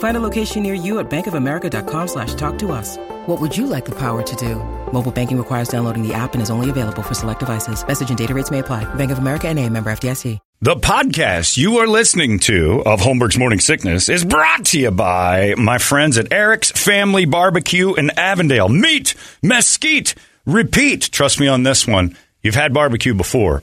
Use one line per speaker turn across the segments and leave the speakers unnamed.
Find a location near you at bankofamerica.com slash talk to us. What would you like the power to do? Mobile banking requires downloading the app and is only available for select devices. Message and data rates may apply. Bank of America and a member FDIC.
The podcast you are listening to of Holmberg's Morning Sickness is brought to you by my friends at Eric's Family Barbecue in Avondale. Meat, mesquite, repeat. Trust me on this one. You've had barbecue before,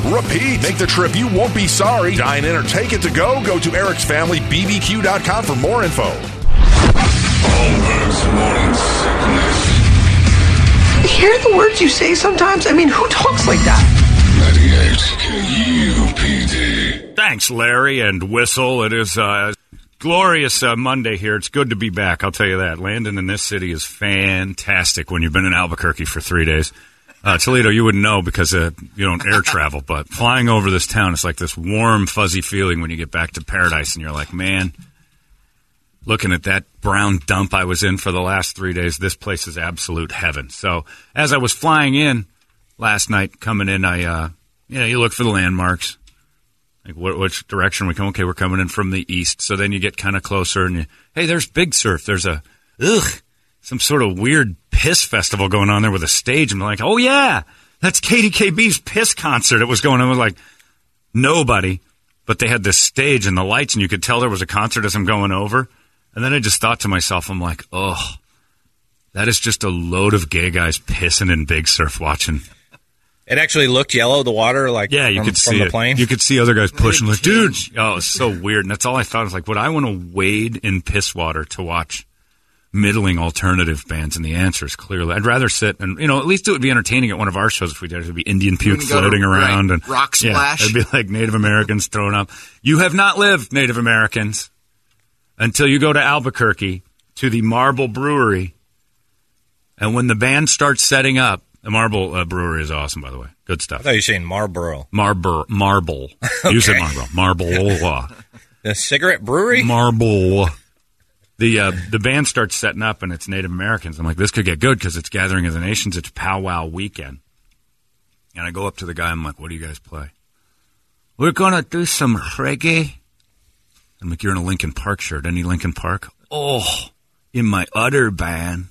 repeat. Make the trip, you won't be sorry. Dine in or take it to go. Go to Eric's Family bbq.com for more info.
Holmberg's morning sickness.
Hear the words you say sometimes? I mean, who talks like that?
Thanks, Larry and Whistle. It is uh, glorious uh, Monday here. It's good to be back. I'll tell you that. Landing in this city is fantastic when you've been in Albuquerque for three days. Uh, Toledo, you wouldn't know because uh, you don't air travel, but flying over this town, it's like this warm, fuzzy feeling when you get back to paradise, and you're like, man, looking at that brown dump I was in for the last three days, this place is absolute heaven. So as I was flying in last night, coming in, I, uh, you know, you look for the landmarks. Like, wh- which direction we come? Okay, we're coming in from the east. So then you get kind of closer, and you, hey, there's Big Surf. There's a, ugh, some sort of weird piss festival going on there with a stage. I'm like, oh yeah, that's KDKB's piss concert. It was going on with like nobody, but they had this stage and the lights, and you could tell there was a concert as I'm going over. And then I just thought to myself, I'm like, oh, that is just a load of gay guys pissing in Big Surf watching.
It actually looked yellow, the water, like
Yeah, you
from,
could see
the
it.
plane.
You could see other guys pushing, like, dude, oh, it's so weird. And that's all I thought. I was like, would I want to wade in piss water to watch middling alternative bands? And the answer is clearly, I'd rather sit and you know at least it would be entertaining at one of our shows if we did. It would be Indian puke
Wouldn't to-
floating around
right,
and
rock
Yeah,
splash.
it'd be like Native Americans thrown up. You have not lived Native Americans until you go to Albuquerque to the Marble Brewery, and when the band starts setting up. The Marble uh, Brewery is awesome, by the way. Good stuff.
I thought you were saying Marlboro.
Marble, marble. You said marble, marble,
The cigarette brewery?
marble. The uh, the band starts setting up, and it's Native Americans. I'm like, this could get good because it's Gathering of the Nations. It's powwow weekend. And I go up to the guy. I'm like, what do you guys play? We're gonna do some reggae. I'm like, you're in a Linkin Park shirt. Any Linkin Park? Oh, in my utter band.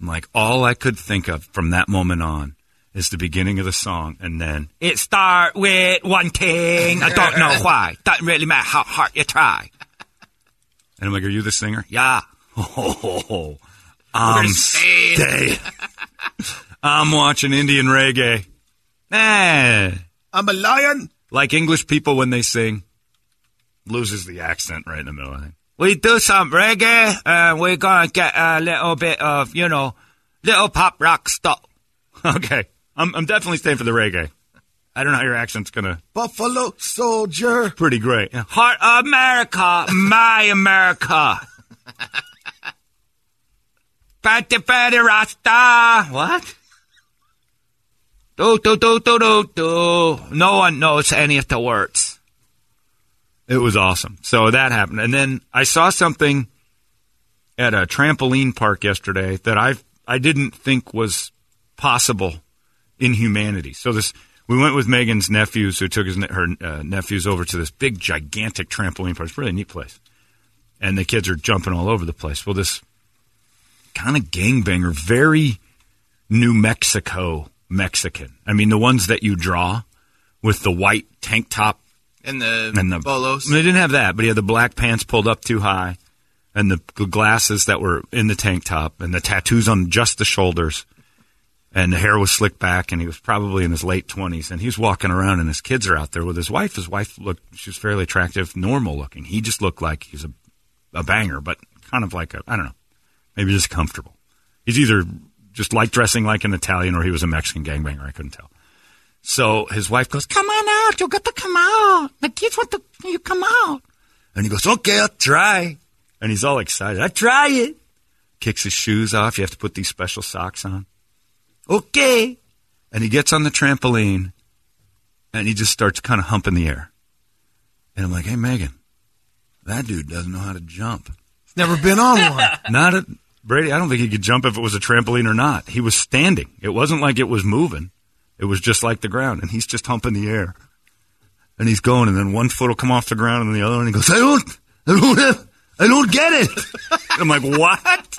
I'm like, all I could think of from that moment on is the beginning of the song, and then it start with one thing. I don't know why. Doesn't really matter how hard you try. And I'm like, are you the singer? Yeah. Oh, I'm stay. I'm watching Indian reggae. Eh.
I'm a lion.
Like English people when they sing, loses the accent right in the middle. I think. We do some reggae, and we're gonna get a little bit of, you know, little pop rock stuff. Okay, I'm, I'm definitely staying for the reggae. I don't know how your accent's gonna.
Buffalo soldier.
Pretty great. Yeah. Heart of America, my America. Fatty fatty rasta. What? Do do do do do do. No one knows any of the words. It was awesome. So that happened, and then I saw something at a trampoline park yesterday that I I didn't think was possible in humanity. So this We went with Megan's nephews, who took his her uh, nephews over to this big, gigantic trampoline park. It's a really neat place, and the kids are jumping all over the place. Well, this kind of gangbanger, very New Mexico Mexican. I mean, the ones that you draw with the white tank top
And the,
and the
bolos.
They didn't have that, but he had the black pants pulled up too high, and the glasses that were in the tank top, and the tattoos on just the shoulders, and the hair was slicked back, and he was probably in his late twenties, and he's walking around, and his kids are out there with his wife. His wife looked, she was fairly attractive, normal looking. He just looked like he's a, a banger, but kind of like a, I don't know, maybe just comfortable. He's either just like dressing like an Italian, or he was a Mexican gangbanger. I couldn't tell. So his wife goes, "Come on out, you got to come out. The kids want to you come out." And he goes, "Okay, I'll try." And he's all excited. I try it. Kicks his shoes off. You have to put these special socks on. Okay. And he gets on the trampoline, and he just starts kind of humping the air. And I'm like, "Hey, Megan, that dude doesn't know how to jump."
He's never been on one.
Not a Brady. I don't think he could jump if it was a trampoline or not. He was standing. It wasn't like it was moving. It was just like the ground, and he's just humping the air. And he's going, and then one foot will come off the ground, and the other one. He goes, "I don't, I don't have, I don't get it." I'm like, "What?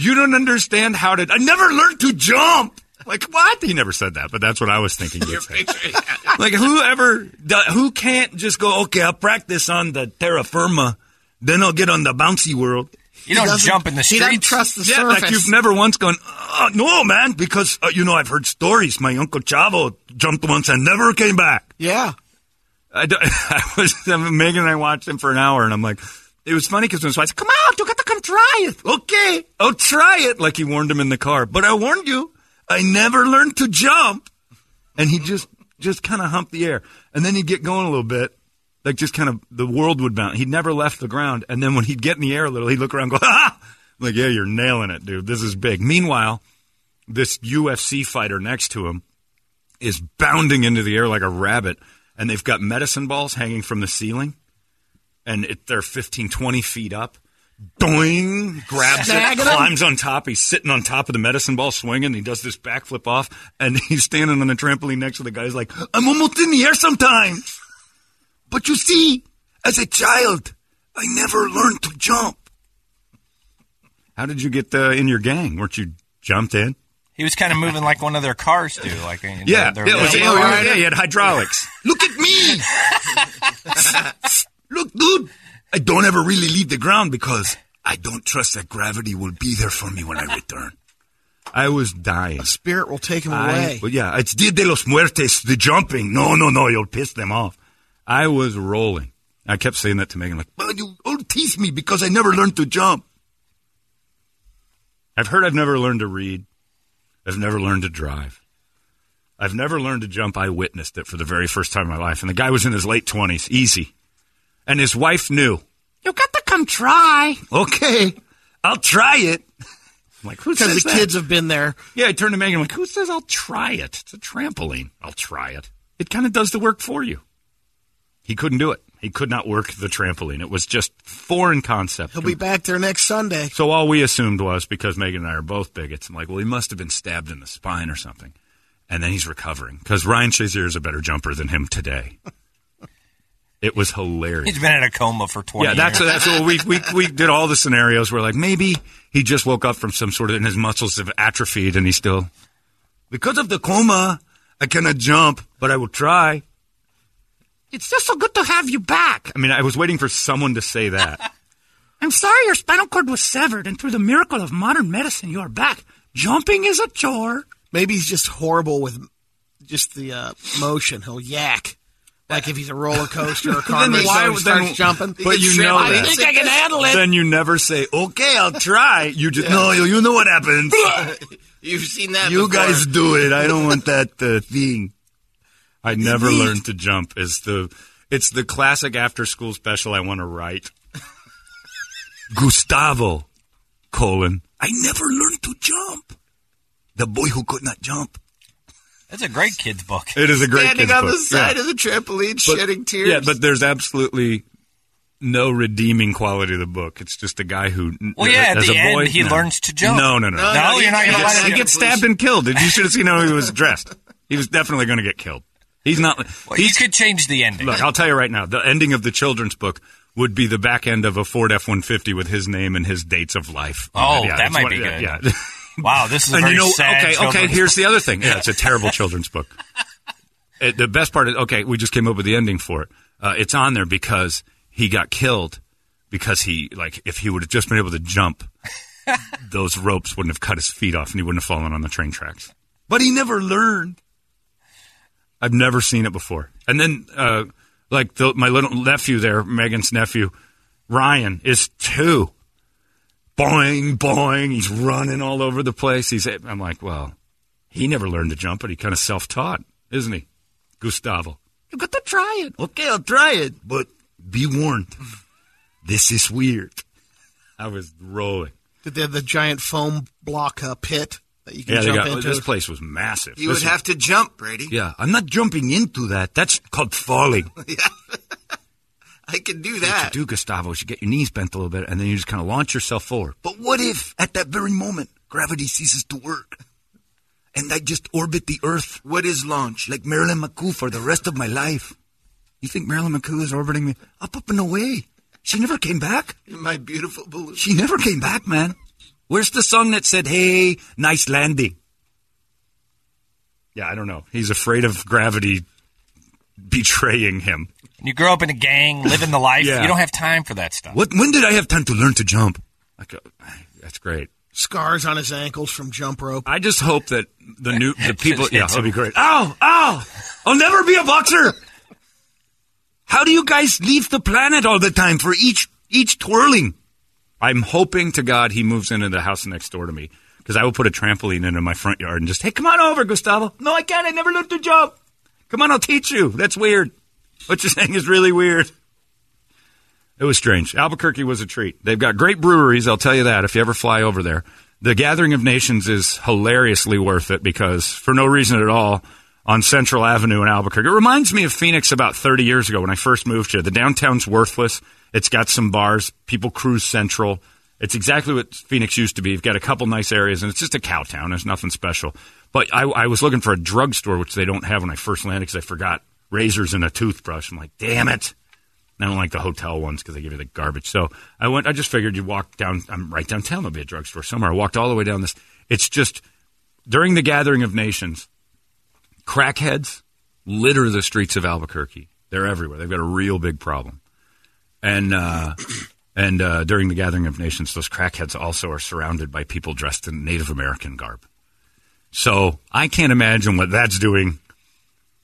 You don't understand how to? I never learned to jump." Like what? He never said that, but that's what I was thinking. You'd say. like whoever, who can't just go? Okay, I'll practice on the terra firma, then I'll get on the bouncy world.
You don't
doesn't-
jump in the
He doesn't trust the
Yeah,
surface.
like you've never once gone, uh, no, man, because, uh, you know, I've heard stories. My Uncle Chavo jumped once and never came back.
yeah.
I was, Megan and I watched him for an hour, and I'm like, it was funny because when his wife said, come on, you got to come try it. Okay, I'll try it. Like he warned him in the car. But I warned you, I never learned to jump. And he just, just kind of humped the air. And then he'd get going a little bit. Like just kind of, the world would bounce. He'd never left the ground. And then when he'd get in the air a little, he'd look around and go! I'm like, yeah, you're nailing it, dude. This is big. Meanwhile, this UFC fighter next to him is bounding into the air like a rabbit, and they've got medicine balls hanging from the ceiling, and it, they're 15, 20 feet up. Doing, grabs it,
Snagging 'em.
climbs on top. He's sitting on top of the medicine ball swinging. He does this backflip off, and he's standing on the trampoline next to the guy. He's like, I'm almost in the air sometimes. But you see, as a child, I never learned to jump. How did you get uh, in your gang? Weren't you jumped in?
He was kind of moving like one of their cars do. Like uh,
Yeah,
their-
yeah, it was- yeah, yeah, he had hydraulics. Look at me. Look, dude. I don't ever really leave the ground because I don't trust that gravity will be there for me when I return. I was dying.
Spirit will take him
I,
away.
well, yeah, it's Dia de los Muertes, the jumping. No, no, no, you'll piss them off. I was rolling. I kept saying that to Megan, like, well, you all tease me because I never learned to jump. I've heard I've never learned to read. I've never learned to drive. I've never learned to jump. I witnessed it for the very first time in my life. And the guy was in his late 20s, easy. And his wife knew. You got to come try. Okay, I'll try it. I'm like, who says
the
that?
kids have been there.
Yeah, I turned to Megan. I'm like, who says I'll try it? It's a trampoline. I'll try it. It kind of does the work for you. He couldn't do it. He could not work the trampoline. It was just foreign concept.
He'll be back there next Sunday.
So all we assumed was because Megan and I are both bigots. I'm like, well, he must have been stabbed in the spine or something, and then he's recovering because Ryan Shazier is a better jumper than him today. It was hilarious.
He's been in a coma for 20
Yeah, that's
years.
that's what we we we did all the scenarios where like maybe he just woke up from some sort of and his muscles have atrophied and he's still because of the coma I cannot jump, but I will try. It's just so good to have you back. I mean, I was waiting for someone to say that. I'm sorry your spinal cord was severed, and through the miracle of modern medicine, you are back. Jumping is a chore.
Maybe he's just horrible with just the uh, motion. He'll yak. Like if he's a roller coaster or a car,
Then
maybe
why
he starts
then-
jumping.
but you know
I
that.
think I can handle it.
Then you never say, "Okay, I'll try." You just no, you, you know what happens.
You've seen that.
You
before.
guys do it. I don't want that uh, thing. I never learned to jump. Is the it's the classic after school special I want to write. Gustavo, colon. I never learned to jump. The boy who could not jump.
That's a great kid's book.
It is a great kid's book.
standing
kid's
on
book.
the side
Yeah.
of the trampoline,
But-
shedding tears.
Yeah, but there's absolutely no redeeming quality of the book. It's just a guy who.
Well, yeah, at the
a boy,
end, he
no.
learns to jump.
No, no, no.
No, you're not going to let
He gets stabbed and killed. You should have seen how he was dressed. He was definitely going to get killed. He's not.
Well, you could change the ending.
Look, I'll tell you right now. The ending of the children's book would be the back end of a Ford F one fifty with his name and his dates of life.
Oh,
Yeah,
that might
what-
be
yeah,
good.
Yeah.
Wow, this is a
and you know,
sad
okay, okay. Here's
book.
the other thing. Yeah, it's a terrible children's book. Uh, the best part is okay. We just came up with the ending for it. Uh, it's on there because he got killed because he like if he would have just been able to jump, those ropes wouldn't have cut his feet off and he wouldn't have fallen on the train tracks. But he never learned. I've never seen it before. And then, uh, like the, my little nephew there, Megan's nephew, Ryan is two. Boing, boing. He's running all over the place. He's. I'm like, well, he never learned to jump, but he kind of self-taught, isn't he, Gustavo? You got to try it. Okay, I'll try it, but be warned, this is weird. I was rolling.
Did they have the giant foam block uh, pit that you can
Yeah,
jump
got,
into?
this place was massive.
You
This
would have to jump, Brady.
Yeah, I'm not jumping into that. That's called falling.
I can do
What
that.
you do, Gustavo, is you get your knees bent a little bit, and then you just kind of launch yourself forward. But what if, at that very moment, gravity ceases to work, and I just orbit the Earth
What is launch?
like Marilyn McCoo for the rest of my life? You think Marilyn McCoo is orbiting me up, up, and away? She never came back.
In My beautiful balloon.
She never came back, man. Where's the song that said, "Hey, nice landing"? Yeah, I don't know. He's afraid of gravity betraying him.
You grow up in a gang, living the life.
Yeah.
You don't have time for that stuff.
What? When did I have time to learn to jump? I go, that's great.
Scars on his ankles from jump rope.
I just hope that the new the people. yeah, that'll be great. Ow! Ow! I'll never be a boxer. How do you guys leave the planet all the time for each each twirling? I'm hoping to God he moves into the house next door to me because I will put a trampoline into my front yard and just hey, come on over, Gustavo. No, I can't. I never learned to jump. Come on, I'll teach you. That's weird. What you're saying is really weird. It was strange. Albuquerque was a treat. They've got great breweries, I'll tell you that, if you ever fly over there. The Gathering of Nations is hilariously worth it because, for no reason at all, on Central Avenue in Albuquerque. It reminds me of Phoenix about 30 years ago when I first moved here. The downtown's worthless. It's got some bars. People cruise Central. It's exactly what Phoenix used to be. You've got a couple nice areas, and it's just a cow town. There's nothing special. But I, I was looking for a drugstore, which they don't have when I first landed because I forgot razors and a toothbrush. I'm like, damn it. I don't like the hotel ones because they give you the garbage. So I went. I just figured you walk down. I'm right downtown. There'll be a drugstore somewhere. I walked all the way down this. It's just during the Gathering of Nations, crackheads litter the streets of Albuquerque. They're everywhere. They've got a real big problem. And uh, and uh, during the Gathering of Nations, those crackheads also are surrounded by people dressed in Native American garb. So I can't imagine what that's doing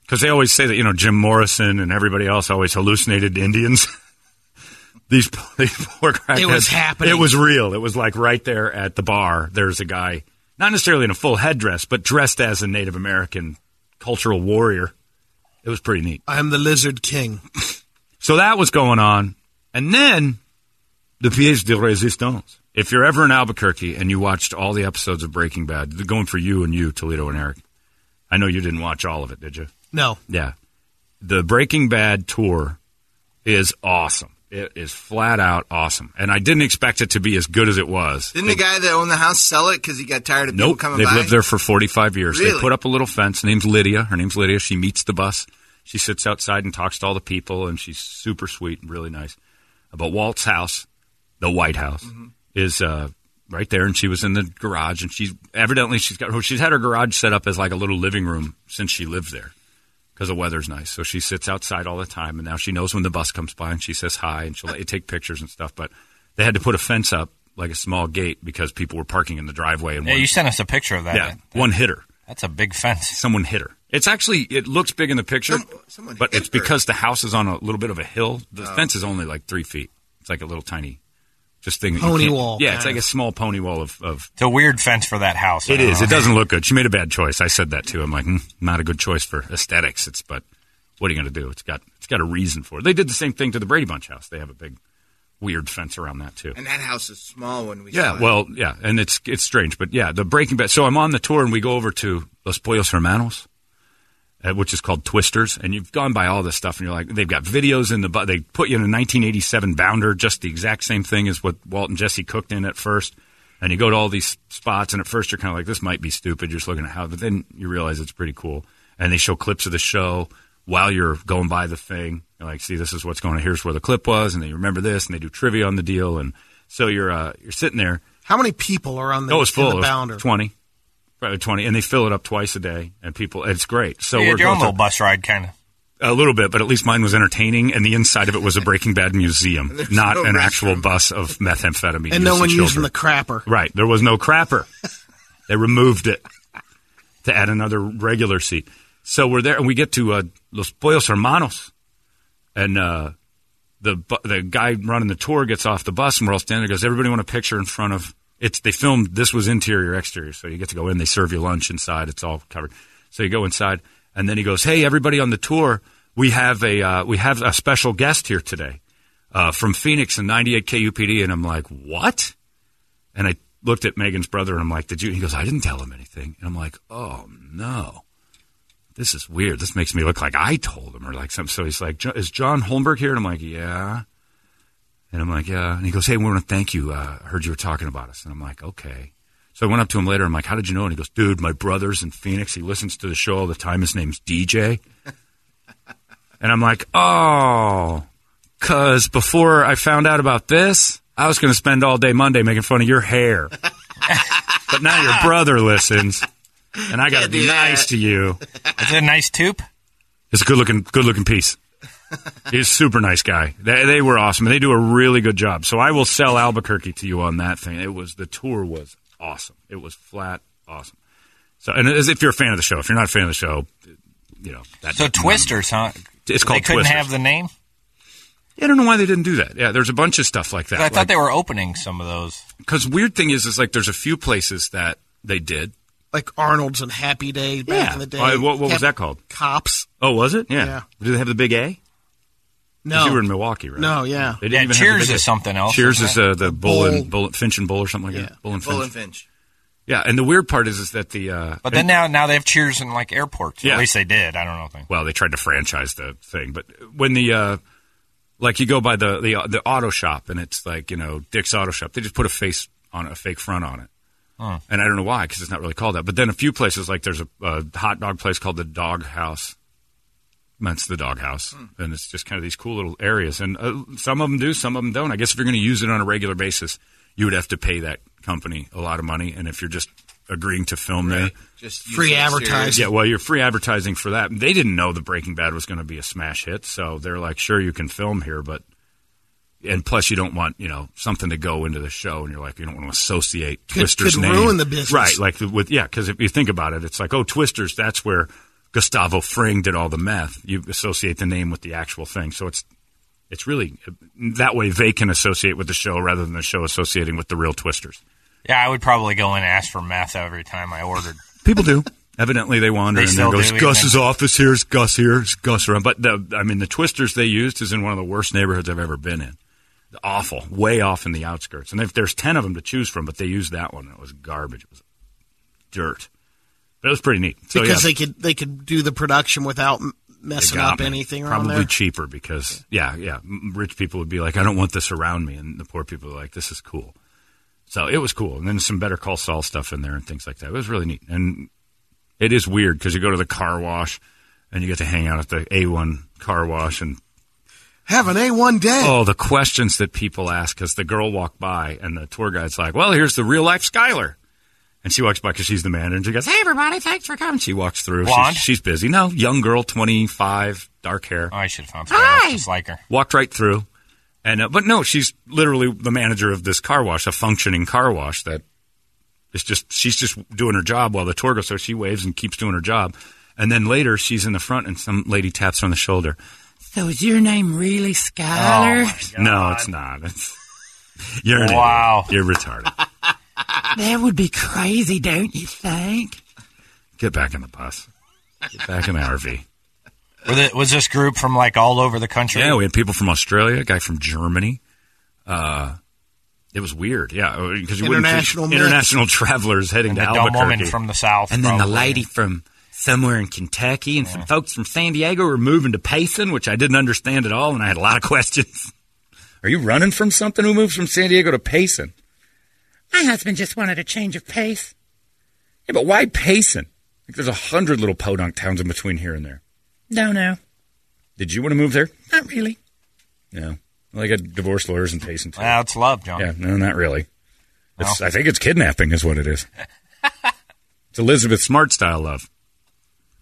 because they always say that you know Jim Morrison and everybody else always hallucinated Indians. these, these poor crackheads.
It was happening.
It was real. It was like right there at the bar. There's a guy, not necessarily in a full headdress, but dressed as a Native American cultural warrior. It was pretty neat.
I'm the Lizard King.
So that was going on, and then the pièce de résistance. If you're ever in Albuquerque and you watched all the episodes of Breaking Bad, they're going for you and you, Toledo and Eric. I know you didn't watch all of it, did you?
No.
Yeah. The Breaking Bad tour is awesome. It is flat out awesome. And I didn't expect it to be as good as it was.
Didn't the guy that owned the house sell it because he got tired of people
Nope.
coming
They've
by?
lived there for 45 years. They put up a little fence. Name's Lydia. Her name's Lydia. She meets the bus. She sits outside and talks to all the people, and she's super sweet and really nice. But Walt's house, the White House,
Mm-hmm.
is uh, right there, and she was in the garage, and she's evidently she's got she's had her garage set up as like a little living room since she lived there because the weather's nice. So she sits outside all the time, and now she knows when the bus comes by, and she says hi, and she'll let you take pictures and stuff. But they had to put a fence up, like a small gate, because people were parking in the driveway. And
Yeah,
one,
you sent us a picture of that.
yeah, one hit her.
That's a big fence.
Someone hit her. It's actually it looks big in the picture,
someone
but it's
her.
because the house is on a little bit of a hill. The
Oh.
fence is only like three feet. It's like a little tiny, just thing.
Pony wall,
Yeah,
kind
it's like a small pony wall of. of
It's a weird fence for that house.
it
I don't
is.
know.
It doesn't look good. She made a bad choice. I said that too. I'm like, hmm, not a good choice for aesthetics. It's but what are you going to do? It's got it's got a reason for it. They did the same thing to the Brady Bunch house. They have a big weird fence around that too.
and that house is small when we saw
Yeah,
it.
well, yeah, and it's it's strange, but yeah, the Breaking Bad. So I'm on the tour, and we go over to Los Pollos Hermanos, which is called Twisters, and you've gone by all this stuff, and you're like, they've got videos in the. bu- They put you in a 1987 Bounder, just the exact same thing as what Walt and Jesse cooked in at first. And you go to all these spots, and at first you're kind of like, this might be stupid. You're just looking at how, but then you realize it's pretty cool. And they show clips of the show. while you're going by the thing. You're like, see, this is what's going on. Here's where the clip was, and then you remember this, and they do trivia on the deal, and so you're uh, you're sitting there.
How many people are on the,
oh, it's full.
the
It was
bounder?
Twenty, probably twenty, and they fill it up twice a day, and people. It's great. So
you
we're
had your own
going
little
to-
bus ride, kind of.
a little bit, but at least mine was entertaining, and the inside of it was a Breaking Bad museum, not
no
an
restroom.
actual bus of methamphetamine.
And no
used to
one using the crapper.
Right. There was no crapper. they removed it to add another regular seat. So we're there, and we get to uh, Los Pollos Hermanos, and uh, the bu- the guy running the tour gets off the bus, and we're all standing there. Goes, everybody want a picture in front of? It's they filmed. This was interior exterior, so you get to go in. They serve you lunch inside. It's all covered. So you go inside, and then he goes, "Hey, everybody on the tour, we have a uh, we have a special guest here today uh, from Phoenix and 98 KUPD." And I'm like, "What?" And I looked at Megan's brother and I'm like, Did you? He goes, I didn't tell him anything. And I'm like, Oh, no. This is weird. This makes me look like I told him or like something. So he's like, Is John Holmberg here? And I'm like, Yeah. And I'm like, Yeah. And he goes, Hey, we want to thank you. Uh, I heard you were talking about us. And I'm like, Okay. So I went up to him later. I'm like, How did you know? And he goes, Dude, my brother's in Phoenix. He listens to the show all the time. His name's DJ. and I'm like, Oh. Because before I found out about this, I was going to spend all day Monday making fun of your hair. but now your brother listens, and I got to be nice to you.
Is it a nice tube?
It's a good looking, good looking piece. He's a super nice guy. They, they were awesome, they do a really good job. So I will sell Albuquerque to you on that thing. It was the tour was awesome. It was flat awesome. So, and as if you're a fan of the show, if you're not a fan of the show, you know that.
So Twisters, huh?
It's called
They couldn't
Twisters.
have the name.
I don't know why they didn't do that. Yeah, there's a bunch of stuff like that.
I thought
Like-
they were opening some of those.
Because weird thing is, is like there's a few places that they did.
Like Arnold's and Happy Days back
Yeah.
in the day.
Uh, what- what was that called?
Cops.
Oh, was it? Yeah.
Yeah.
Did they have the big A? 'Cause
No.
You were in Milwaukee, right?
No, yeah.
They didn't
Yeah,
even
Cheers
the
is something else,
Cheers
isn't
is
it?
uh, the bull and,
Bull.
bull, Finch and Bull or something like that. Bull and
Bull
Finch.
and Finch.
Yeah, and the weird part is, is that the. Uh,
But then now, now they have Cheers in like airports.
Yeah.
At least they did. I don't know. Thing.
well, they tried to franchise the thing, but when the uh, like you go by the the the auto shop and it's like you know Dick's Auto Shop, they just put a face on a fake front on it,
Huh.
and I don't know why because it's not really called that. But then a few places like there's a, a hot dog place called the Dog House. That's the Dog House, and it's just kind of these cool little areas, and uh, some of them do, some of them don't. I guess if you're going to use it on a regular basis, you would have to pay that company a lot of money, and if you're just agreeing to film there,
Just
Free advertising.
serious.
yeah, well, you're free advertising for that. They didn't know the Breaking Bad was going to be a smash hit, so they're like, sure, you can film here, but and plus you don't want you know something to go into the show, and you're like, you don't want to associate
Could-
Twister's
could
name,
ruin the business.
right? Like with yeah, because if you think about it, it's like, oh, Twisters, that's where Gustavo Fring did all the meth. You associate the name with the actual thing, so it's it's really that way they can associate with the show rather than the show associating with the real Twisters.
Yeah, I would probably go in and ask for meth every time I ordered.
People do. Evidently, they wander
They
and
still
then goes Gus's
even-
office here. Is Gus here? Is Gus around? But the, I mean, the twisters they used is in one of the worst neighborhoods I've ever been in. Awful, way off in the outskirts. And if there's ten of them to choose from, but they used that one. It was garbage. It was dirt. It was pretty neat. So
because
yeah,
they could they could do the production without messing up
me.
anything around
Probably cheaper because yeah, yeah. m- Rich people would be like, I don't want this around me, and the poor people are like, this is cool. So it was cool, and then some Better Call Saul stuff in there and things like that. It was really neat, and it is weird because you go to the car wash and you get to hang out at the A1 car wash and
Have an A one day.
oh, the questions that people ask because the girl walked by and the tour guide's like, "Well, here's the real life Skyler," and she walks by because she's the manager and she goes, "Hey, everybody, thanks for coming." She walks through.
Blonde?
She's, she's busy. No, young girl, twenty five, dark hair.
Oh, I should have found somebody else just like her.
walked right through. And uh, but no, she's literally the manager of this car wash, a functioning car wash that is just she's just doing her job while the tour goes. So she waves and keeps doing her job. And then later she's in the front and some lady taps her on the shoulder. So is your name really Skyler? no, it's not. It's, you're an
Wow.
idiot. You're retarded. That would be crazy, don't you think? Get back in the bus. Get back in the RV.
Were the, was this group from like all over the country?
Yeah, we had people from Australia, a guy from Germany. Uh, it was weird, yeah, because you wouldn't
International
international travelers heading
and
to
the dumb
Albuquerque,
woman from the south,
and then the lady from somewhere in Kentucky, and some folks from San Diego were moving to Payson, which I didn't understand at all, and I had a lot of questions. Are you running from something? Who moves from San Diego to Payson? My husband just wanted a change of pace. Yeah, but why Payson? Like, there's a hundred little podunk towns in between here and there. No, no. Did you want to move there? Not really. No. Well, I got divorce lawyers in Payson too.
Well, it's love, John.
Yeah, no, not really. It's, I think it's kidnapping, is what it is. it's Elizabeth Smart style love.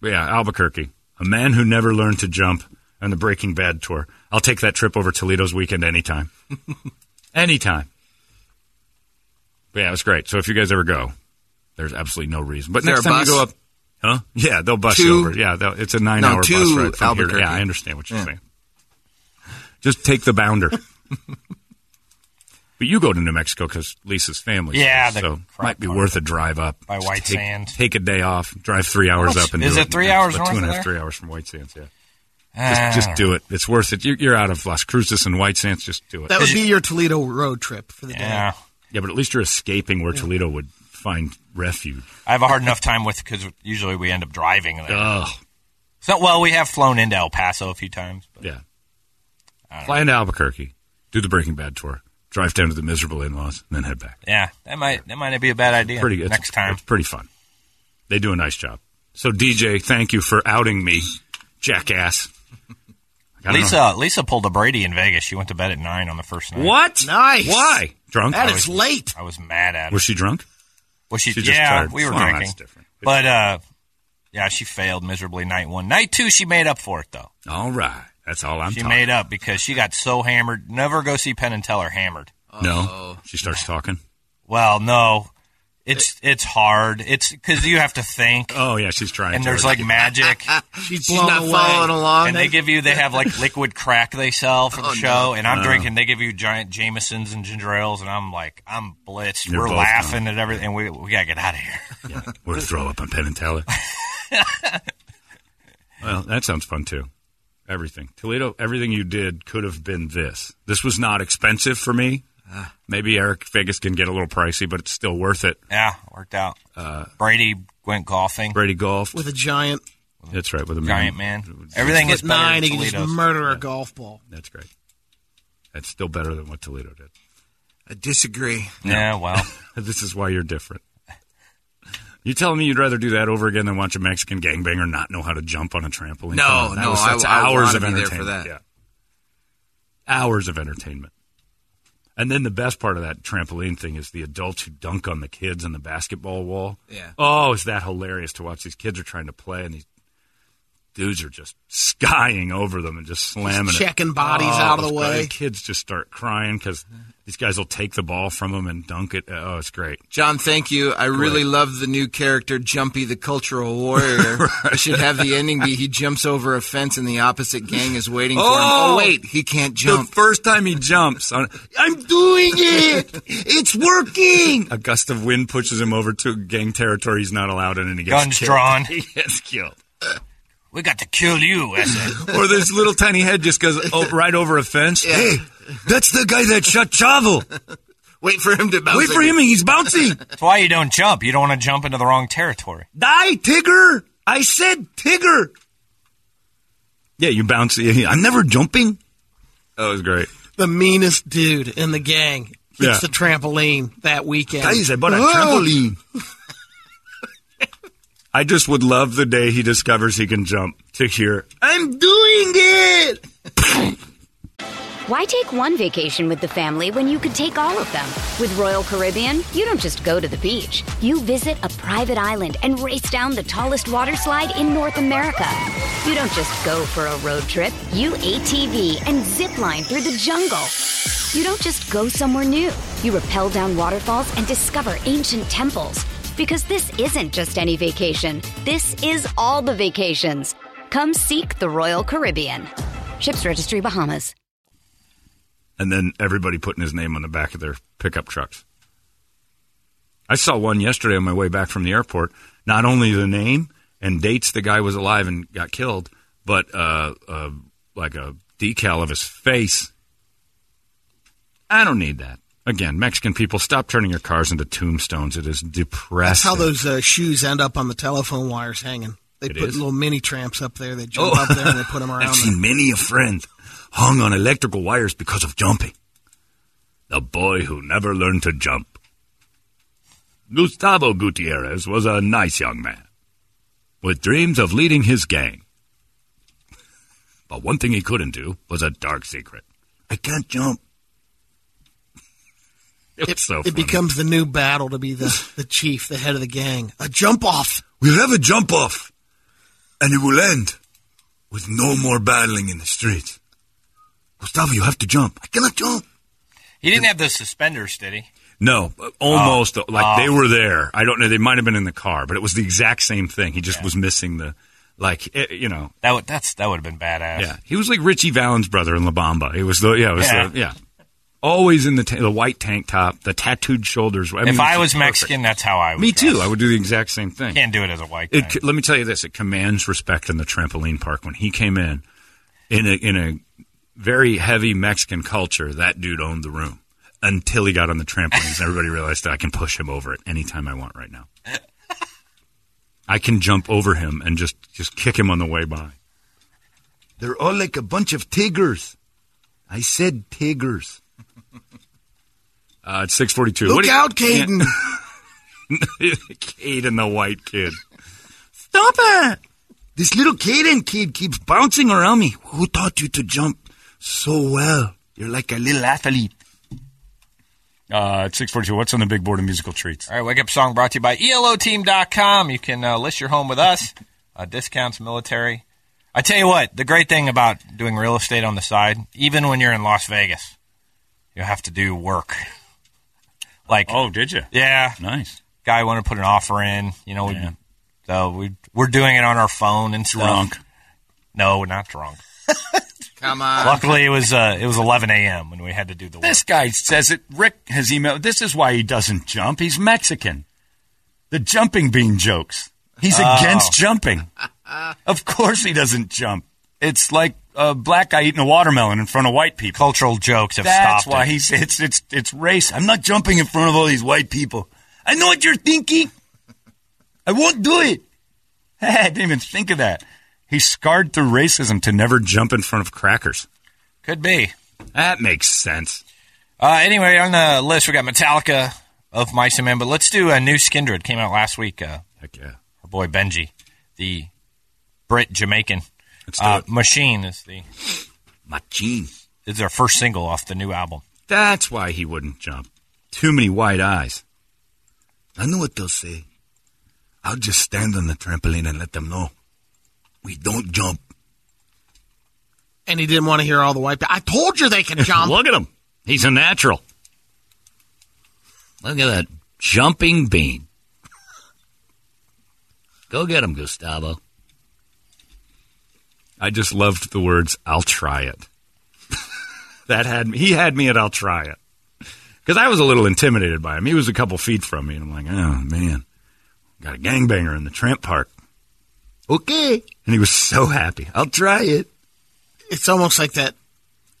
But yeah, Albuquerque, a man who never learned to jump, and the Breaking Bad tour. I'll take that trip over Toledo's weekend anytime. anytime. But yeah, it was great. So if you guys ever go, there's absolutely no reason. But
Is
next time
bus?
you go up, huh? Yeah, they'll bus
To-
you over. Yeah, it's a nine
No,
hour
to
bus ride from here.
Albuquerque.
Yeah, I understand what you're
Yeah.
saying. Just take the bounder. but you go to New Mexico because Lisa's family.
Yeah, the
so might be worth a drive up
By
Just
White
take,
Sands.
Take a day off, drive three hours
much-
up, and
is
do
it three
Yeah,
hours
about two and a
north
half,
of there?
three hours from White Sands. Yeah,
Ah.
just, just do it. It's worth it. You- You're out of Las Cruces and White Sands. Just do it.
That would be your Toledo road trip for the day.
Yeah.
yeah, but at least you're escaping where Toledo would find refuge.
I have a hard enough time with because usually we end up driving there.
Ugh.
So, well, we have flown into El Paso a few times. But
Yeah. Fly into Albuquerque, do the Breaking Bad tour, drive down to the miserable in-laws, and then head back.
yeah, that might that might not be a bad idea.
Pretty it's,
next time.
It's pretty fun. They do a nice job. So DJ, thank you for outing me, jackass. I don't know.
Lisa Lisa pulled a Brady in Vegas. She went to bed at nine on the first night.
What?
Nice.
Why? Drunk?
That
I
is late.
I was mad at her.
Was she drunk?
Was she?
She just
yeah,
tired.
we were
Well,
drinking.
that's different.
But uh, yeah, she failed miserably night one. Night two, she made up for it though.
All right. That's all I'm saying.
she
talking.
made up because she got so hammered. Never go see Penn and Teller hammered.
No. She starts talking.
Well, no, it's it's hard. It's because you have to think,
Oh yeah, she's trying.
and
to.
there's like magic.
She's
She's not
away.
following along.
And they give you, they have like liquid crack they sell for the
Oh,
show.
no.
And I'm uh. drinking, they give you giant Jamesons and ginger ales. And I'm like, I'm blitzed.
You're
We're
both
laughing at everything. We, we got to get out of here.
yeah, we're to throw up on Penn and Teller. well, that sounds fun too. Everything Toledo, everything you did could have been this. This was not expensive for me. Maybe Eric Vegas can get a little pricey, but it's still worth it.
Yeah, worked out.
Uh,
Brady went golfing.
Brady golfed.
With a giant
That's right, with a
Giant man. Everything is
foot nine,
than
he can just
Toledo's.
murder a golf ball.
That's great. That's still better than what Toledo did.
I disagree.
Yeah, well,
this is why you're different. You telling me you'd rather do that over again than watch a Mexican gangbanger not know how to jump on a trampoline?
No,
Come that
no,
was- that's
I
hours
wanna
of
be there
entertainment.
for that.
Yeah. Hours of entertainment. And then the best part of that trampoline thing is the adults who dunk on the kids on the basketball wall.
Yeah.
Oh, is that hilarious to watch? These kids are trying to play, and these dudes are just skying over them and just slamming it.
checking bodies
Oh,
out of oh, the
it's great.
way.
The kids just start crying because these guys will take the ball from them and dunk it. Oh, it's great.
John, thank you. I really love the new character, Jumpy the Cultural Warrior. I should have the ending be he jumps over a fence and the opposite gang is waiting for him.
Oh!
Oh, wait, he can't jump.
The first time he jumps, on,
I'm doing it! It's working!
a gust of wind pushes him over to gang territory he's not allowed in, and he gets
Guns
killed.
drawn.
He gets killed.
We got to kill you. I said.
or this little tiny head just goes oh, right over a fence. Hey, that's the guy that shot Chavo.
Wait for him to bounce.
Wait for him, and he's bouncing.
That's why you don't jump. You don't want to jump into the wrong territory.
Die, Tigger! I said Tigger. Yeah, you bounce. I'm never jumping. That was great.
The meanest dude in the gang gets
Yeah.
the trampoline that weekend.
Guys, I bought a
Oh.
trampoline. I just would love the day he discovers he can jump to hear, I'm doing it.
Why take one vacation with the family when you could take all of them? With Royal Caribbean, you don't just go to the beach. You visit a private island and race down the tallest water slide in North America. You don't just go for a road trip. You ATV and zip line through the jungle. You don't just go somewhere new. You rappel down waterfalls and discover ancient temples. Because this isn't just any vacation. This is all the vacations. Come seek the Royal Caribbean. Ships Registry Bahamas.
And then everybody putting his name on the back of their pickup trucks. I saw one yesterday on my way back from the airport. Not only the name and dates the guy was alive and got killed, but uh, uh, like a decal of his face. I don't need that. Again, Mexican people, stop turning your cars into tombstones. It is depressing.
That's how those uh, shoes end up on the telephone wires hanging. They
It
put
is?
little mini tramps up there. They jump
Oh.
up there and they put them around.
I've seen many a friend hung on electrical wires because of jumping. The boy who never learned to jump. Gustavo Gutierrez was a nice young man with dreams of leading his gang. But one thing he couldn't do was a dark secret. I can't jump. It was so
It becomes the new battle to be the, the chief, the head of the gang. A jump off.
We'll have a jump off, and it will end with no more battling in the streets. Gustavo, you have to jump. I cannot jump.
He didn't have the suspenders, did he?
No, almost like
Oh.
they were there. I don't know. They might have been in the car, but it was the exact same thing. He just was missing the, like, eh, you know.
That would that's that would have been badass.
Yeah, he was like Ritchie Valens' brother in La Bamba. It was the yeah, it was
Yeah.
the yeah. Always in the ta- the white tank top, the tattooed shoulders. I mean,
if I was
perfect.
Mexican, that's how I would.
me too. I would do the exact same thing.
Can't do it as a white
It,
guy.
let me tell you this: it commands respect in the trampoline park. When he came in, in a in a very heavy Mexican culture, that dude owned the room until he got on the trampolines. Everybody realized that I can push him over it anytime I want right now. I can jump over him and just just kick him on the way by.
They're all like a bunch of tigers. I said tigers.
Uh, it's six forty two.
Look out, Caden.
Caden, the white kid.
Stop it! This little Caden kid keeps bouncing around me. Who taught you to jump so well? You're like a little athlete.
Uh, it's six forty two. What's on the big board of musical treats?
All right, Wake Up Song brought to you by ELOteam.com. You can uh, list your home with us, uh, discounts, military. I tell you what, the great thing about doing real estate on the side, even when you're in Las Vegas, you have to do work. Like,
Oh, did you?
yeah,
Nice.
guy wanted to put an offer in. You know, we, so we we're doing it on our phone and stuff.
Drunk.
No, not drunk.
Come on.
Luckily, it was uh, it was 11 a.m. when we had to do the work.
This guy says it. Rick has emailed. This is why he doesn't jump. He's Mexican. The jumping bean jokes. He's
Oh.
against jumping. of course he doesn't jump. It's like a black guy eating a watermelon in front of white people.
Cultural jokes have
That's
stopped.
why
it.
he's it's it's it's race. I'm not jumping in front of all these white people. I know what you're thinking. I won't do it. I didn't even think of that. He's scarred through racism to never jump in front of crackers.
Could be.
That makes sense.
Uh, anyway, on the list, we got Metallica of Mice and Men, but let's do a new Skindred. Came out last week. Uh,
Heck yeah.
our boy Benji, the Brit Jamaican.
Let's do
Uh,
it.
Machine is the
Machine.
is their first single off the new album.
That's why he wouldn't jump. Too many white eyes.
I know what they'll say. I'll just stand on the trampoline and let them know. We don't jump.
And he didn't want to hear all the white. I told you they can jump.
Look at him. He's a natural. Look at that jumping bean. Go get him, Gustavo. I just loved the words, I'll try it. that had me, he had me at I'll try it. Because I was a little intimidated by him. He was a couple feet from me, and I'm like, oh, man. Got a gangbanger in the tramp park.
Okay.
And he was so happy. I'll try it.
It's almost like that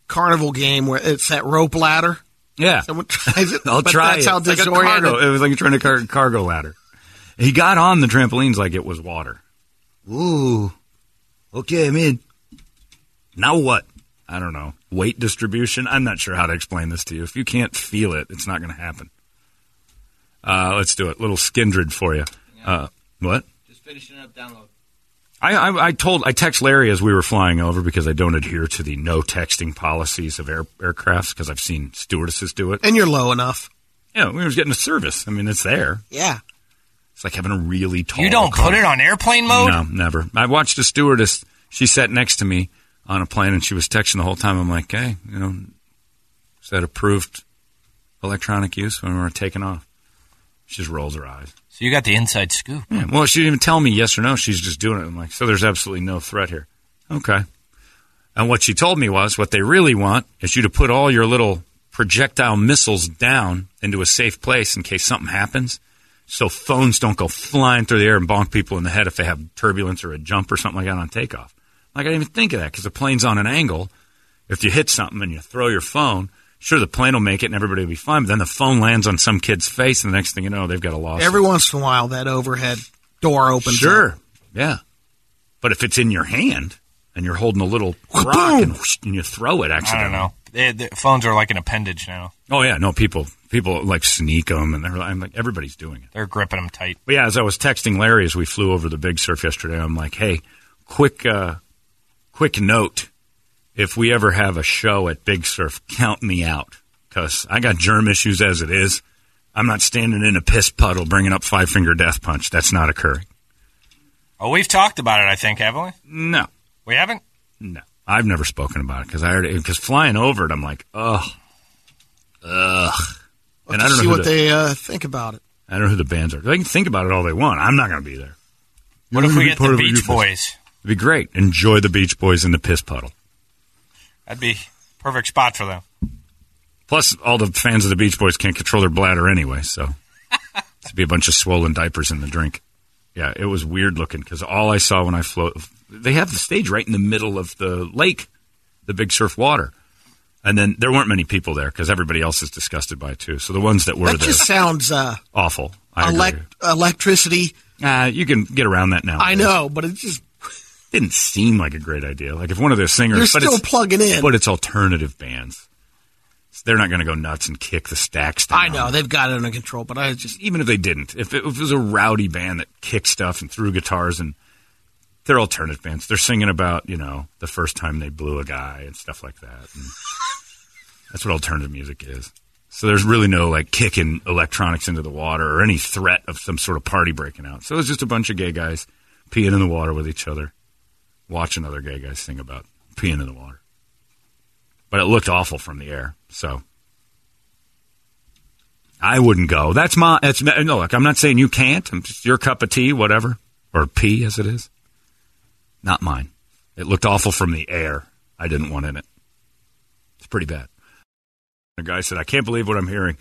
carnival game where it's that rope ladder.
Yeah.
Someone tries it.
I'll try
that's
it.
how
It's like a cargo. It was like trying to car- cargo ladder. He got on the trampolines like it was water.
Ooh. Okay, I'm in.
Now what? I don't know. Weight distribution? I'm not sure how to explain this to you. If you can't feel it, it's not going to happen. Uh, let's do it. Little skindred for you. Uh, what?
Just finishing up download.
I, I, I told I text Larry as we were flying over because I don't adhere to the no texting policies of air, aircrafts because I've seen stewardesses do it.
And you're low enough.
Yeah, we were getting a service. I mean, it's there.
Yeah.
It's like having a really tall.
You don't
car.
put it on airplane mode?
No, never. I watched a stewardess. She sat next to me on a plane, and she was texting the whole time. I'm like, hey, you know, is that approved electronic use when we were taking off? She just rolls her eyes.
So you got the inside scoop.
Yeah, well, she didn't even tell me yes or no. She's just doing it. I'm like, so there's absolutely no threat here. Okay. And what she told me was what they really want is you to put all your little projectile missiles down into a safe place in case something happens. So phones don't go flying through the air and bonk people in the head if they have turbulence or a jump or something like that on takeoff. Like, I didn't even think of that because the plane's on an angle. If you hit something and you throw your phone, sure, the plane will make it and everybody will be fine. But then the phone lands on some kid's face, and the next thing you know, they've got a loss.
Every once in a while, that overhead door opens.
Sure.
up.
Yeah. But if it's in your hand and you're holding a little rock and, whoosh, and you throw it
I
accidentally.
They, the phones are like an appendage now.
Oh yeah, no people people like sneak them and they're I'm like everybody's doing it.
They're gripping them tight.
But yeah, as I was texting Larry as we flew over the big surf yesterday, I'm like, "Hey, quick uh quick note. if we ever have a show at Big Surf, count me out because I got germ issues as it is. I'm not standing in a piss puddle bringing up five finger death punch. That's not occurring.
Oh, we've talked about it, I think, haven't we?
No,
We haven't?
no. I've never spoken about it because I already because flying over it, I'm like, ugh, ugh.
We'll
And I don't know
see
who
what
the-
they uh, think about it.
I don't know who the bands are. They can think about it all they want. I'm not going to be there.
What
You're
if we
be
get
part
the
of
Beach. Boys?
It'd be great. Enjoy the Beach Boys in the piss puddle.
That'd be perfect spot for them.
Plus, all the fans of the Beach Boys can't control their bladder anyway, so it'd be a bunch of swollen diapers in the drink. Yeah, it was weird looking because all I saw when I float, they have the stage right in the middle of the lake, the big surf water, and then there weren't many people there because everybody else is disgusted by it too. So the ones that were
That
there,
just sounds uh,
awful. I agree.
elect- electricity.
Uh, you can get around that now.
I know, but it just
didn't seem like a great idea. Like if one of their singers,
You're
but
still plugging in.
but it's alternative bands. They're not going to go nuts and kick the stacks down.
I know they've got it under control, but I just
even if they didn't, if it, if it was a rowdy band that kicked stuff and threw guitars and they're alternative bands, they're singing about you know the first time they blew a guy and stuff like that. That's what alternative music is. So there's really no like kicking electronics into the water or any threat of some sort of party breaking out. So it's just a bunch of gay guys peeing in the water with each other, watching other gay guys sing about peeing in the water. But it looked awful from the air. So I wouldn't go. That's my. That's no. Look, I'm not saying you can't. I'm just your cup of tea, whatever, or pee as it is. Not mine. It looked awful from the air. I didn't want in it. It's pretty bad. The guy said, "I can't believe what I'm hearing."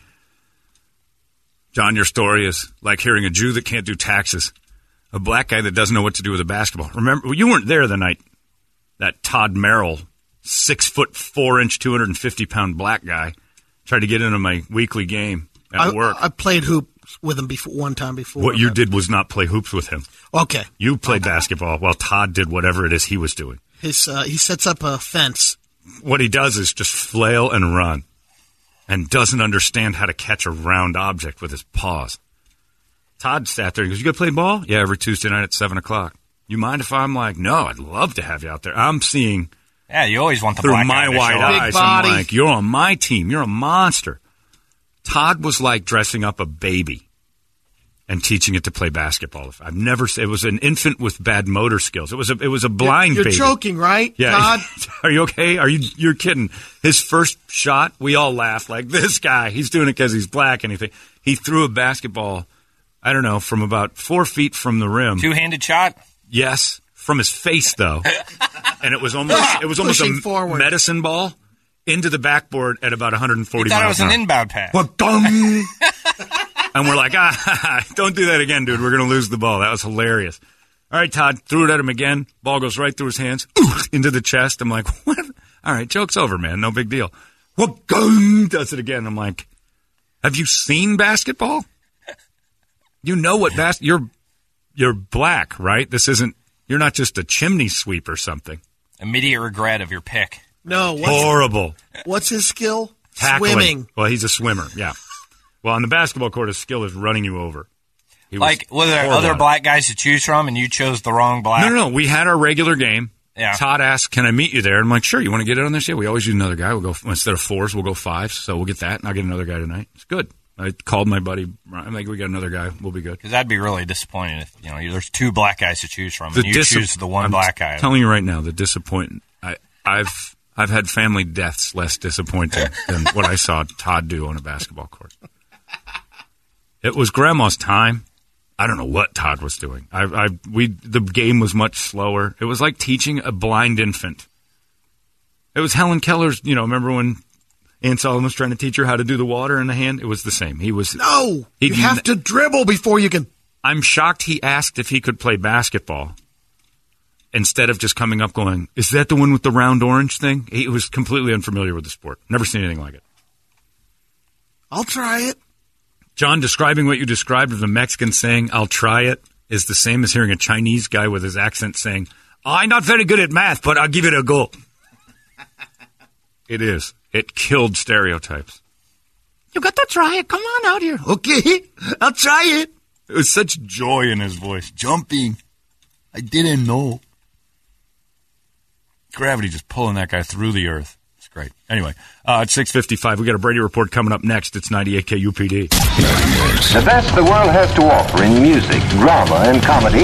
John, your story is like hearing a Jew that can't do taxes, a black guy that doesn't know what to do with a basketball. Remember, you weren't there the night that Todd Merrill, six foot four inch, two hundred and fifty pound black guy, tried to get into my weekly game at
I,
work.
I played hoops with him before one time before.
what you did was not play hoops with him.
Okay,
You played basketball while Todd did whatever it is he was doing.
his uh, he sets up a fence.
What he does is just flail and run and doesn't understand how to catch a round object with his paws. Todd sat there and goes, You gonna play ball? Yeah, every Tuesday night at 7 o'clock. You mind if I'm like, No, I'd love to have you out there. I'm seeing
Yeah, you always want the
through
black
my
guy
wide
show
eyes. I'm like, You're on my team. You're a monster. Todd was like dressing up a baby and teaching it to play basketball. I've never. It was an infant with bad motor skills. It was a. It was a blind
You're
baby.
joking, right,
Yeah.
Todd?
Are you okay? Are you? You're kidding. His first shot, we all laughed like this guy. He's doing it because he's black. Anything. He threw a basketball. I don't know from about four feet from the rim.
Two handed shot?
Yes, from his face though, and it was almost. It was almost
Pushing
a
forward.
medicine ball into the backboard at about 140
You thought it was an
an hour.
inbound pass.
Well, dum. and we're like, ah, don't do that again, dude. We're going to lose the ball. That was hilarious. All right, Todd threw it at him again. Ball goes right through his hands, into the chest. I'm like, what? All right, joke's over, man. No big deal. What? Gung, does it again. I'm like, have you seen basketball? You know what bas- you're you're black, right? This isn't. You're not just a chimney sweep or something.
Immediate regret of your pick.
No, what's,
Horrible.
what's his skill?
Tackling.
Swimming.
Well, he's a swimmer. Yeah. Well, on the basketball court, his skill is running you over. He was
Like, were there other black guys to choose from, and you chose the wrong black?
No, no, no. We had our regular game.
Yeah.
Todd asked, "Can I meet you there?" I'm like, "Sure." You want to get it on this? Yeah. We always use another guy. We'll go instead of fours, we'll go fives. So we'll get that, and I'll get another guy tonight. It's good. I called my buddy. I'm like, "We got another guy. We'll be good."
Because that'd be really disappointing if you know there's two black guys to choose from,
The
and you
dis-
choose the one
I'm
black guy.
telling you right now, the disappointment. I, I've I've had family deaths less disappointing than what I saw Todd do on a basketball court. It was grandma's time. I don't know what Todd was doing. I, I we the game was much slower. It was like teaching a blind infant. It was Helen Keller's. You know, remember when Aunt Solomon was trying to teach her how to do the water in the hand? It was the same. He was
No,
He
you have to dribble before you can.
I'm shocked he asked if he could play basketball instead of just coming up going, Is that the one with the round orange thing? He was completely unfamiliar with the sport. Never seen anything like it.
I'll try it.
John, describing what you described of the Mexican saying, I'll try it, is the same as hearing a Chinese guy with his accent saying, I'm not very good at math, but I'll give it a go. it is. It killed stereotypes.
You got to try it. Come on out here. Okay, I'll try it.
It was such joy in his voice.
Jumping. I didn't know.
gravity just pulling that guy through the earth. It's great. Anyway, uh, it's 655. We got a Brady Report coming up next. It's 98 KUPD.
The best the world has to offer in music, drama, and comedy.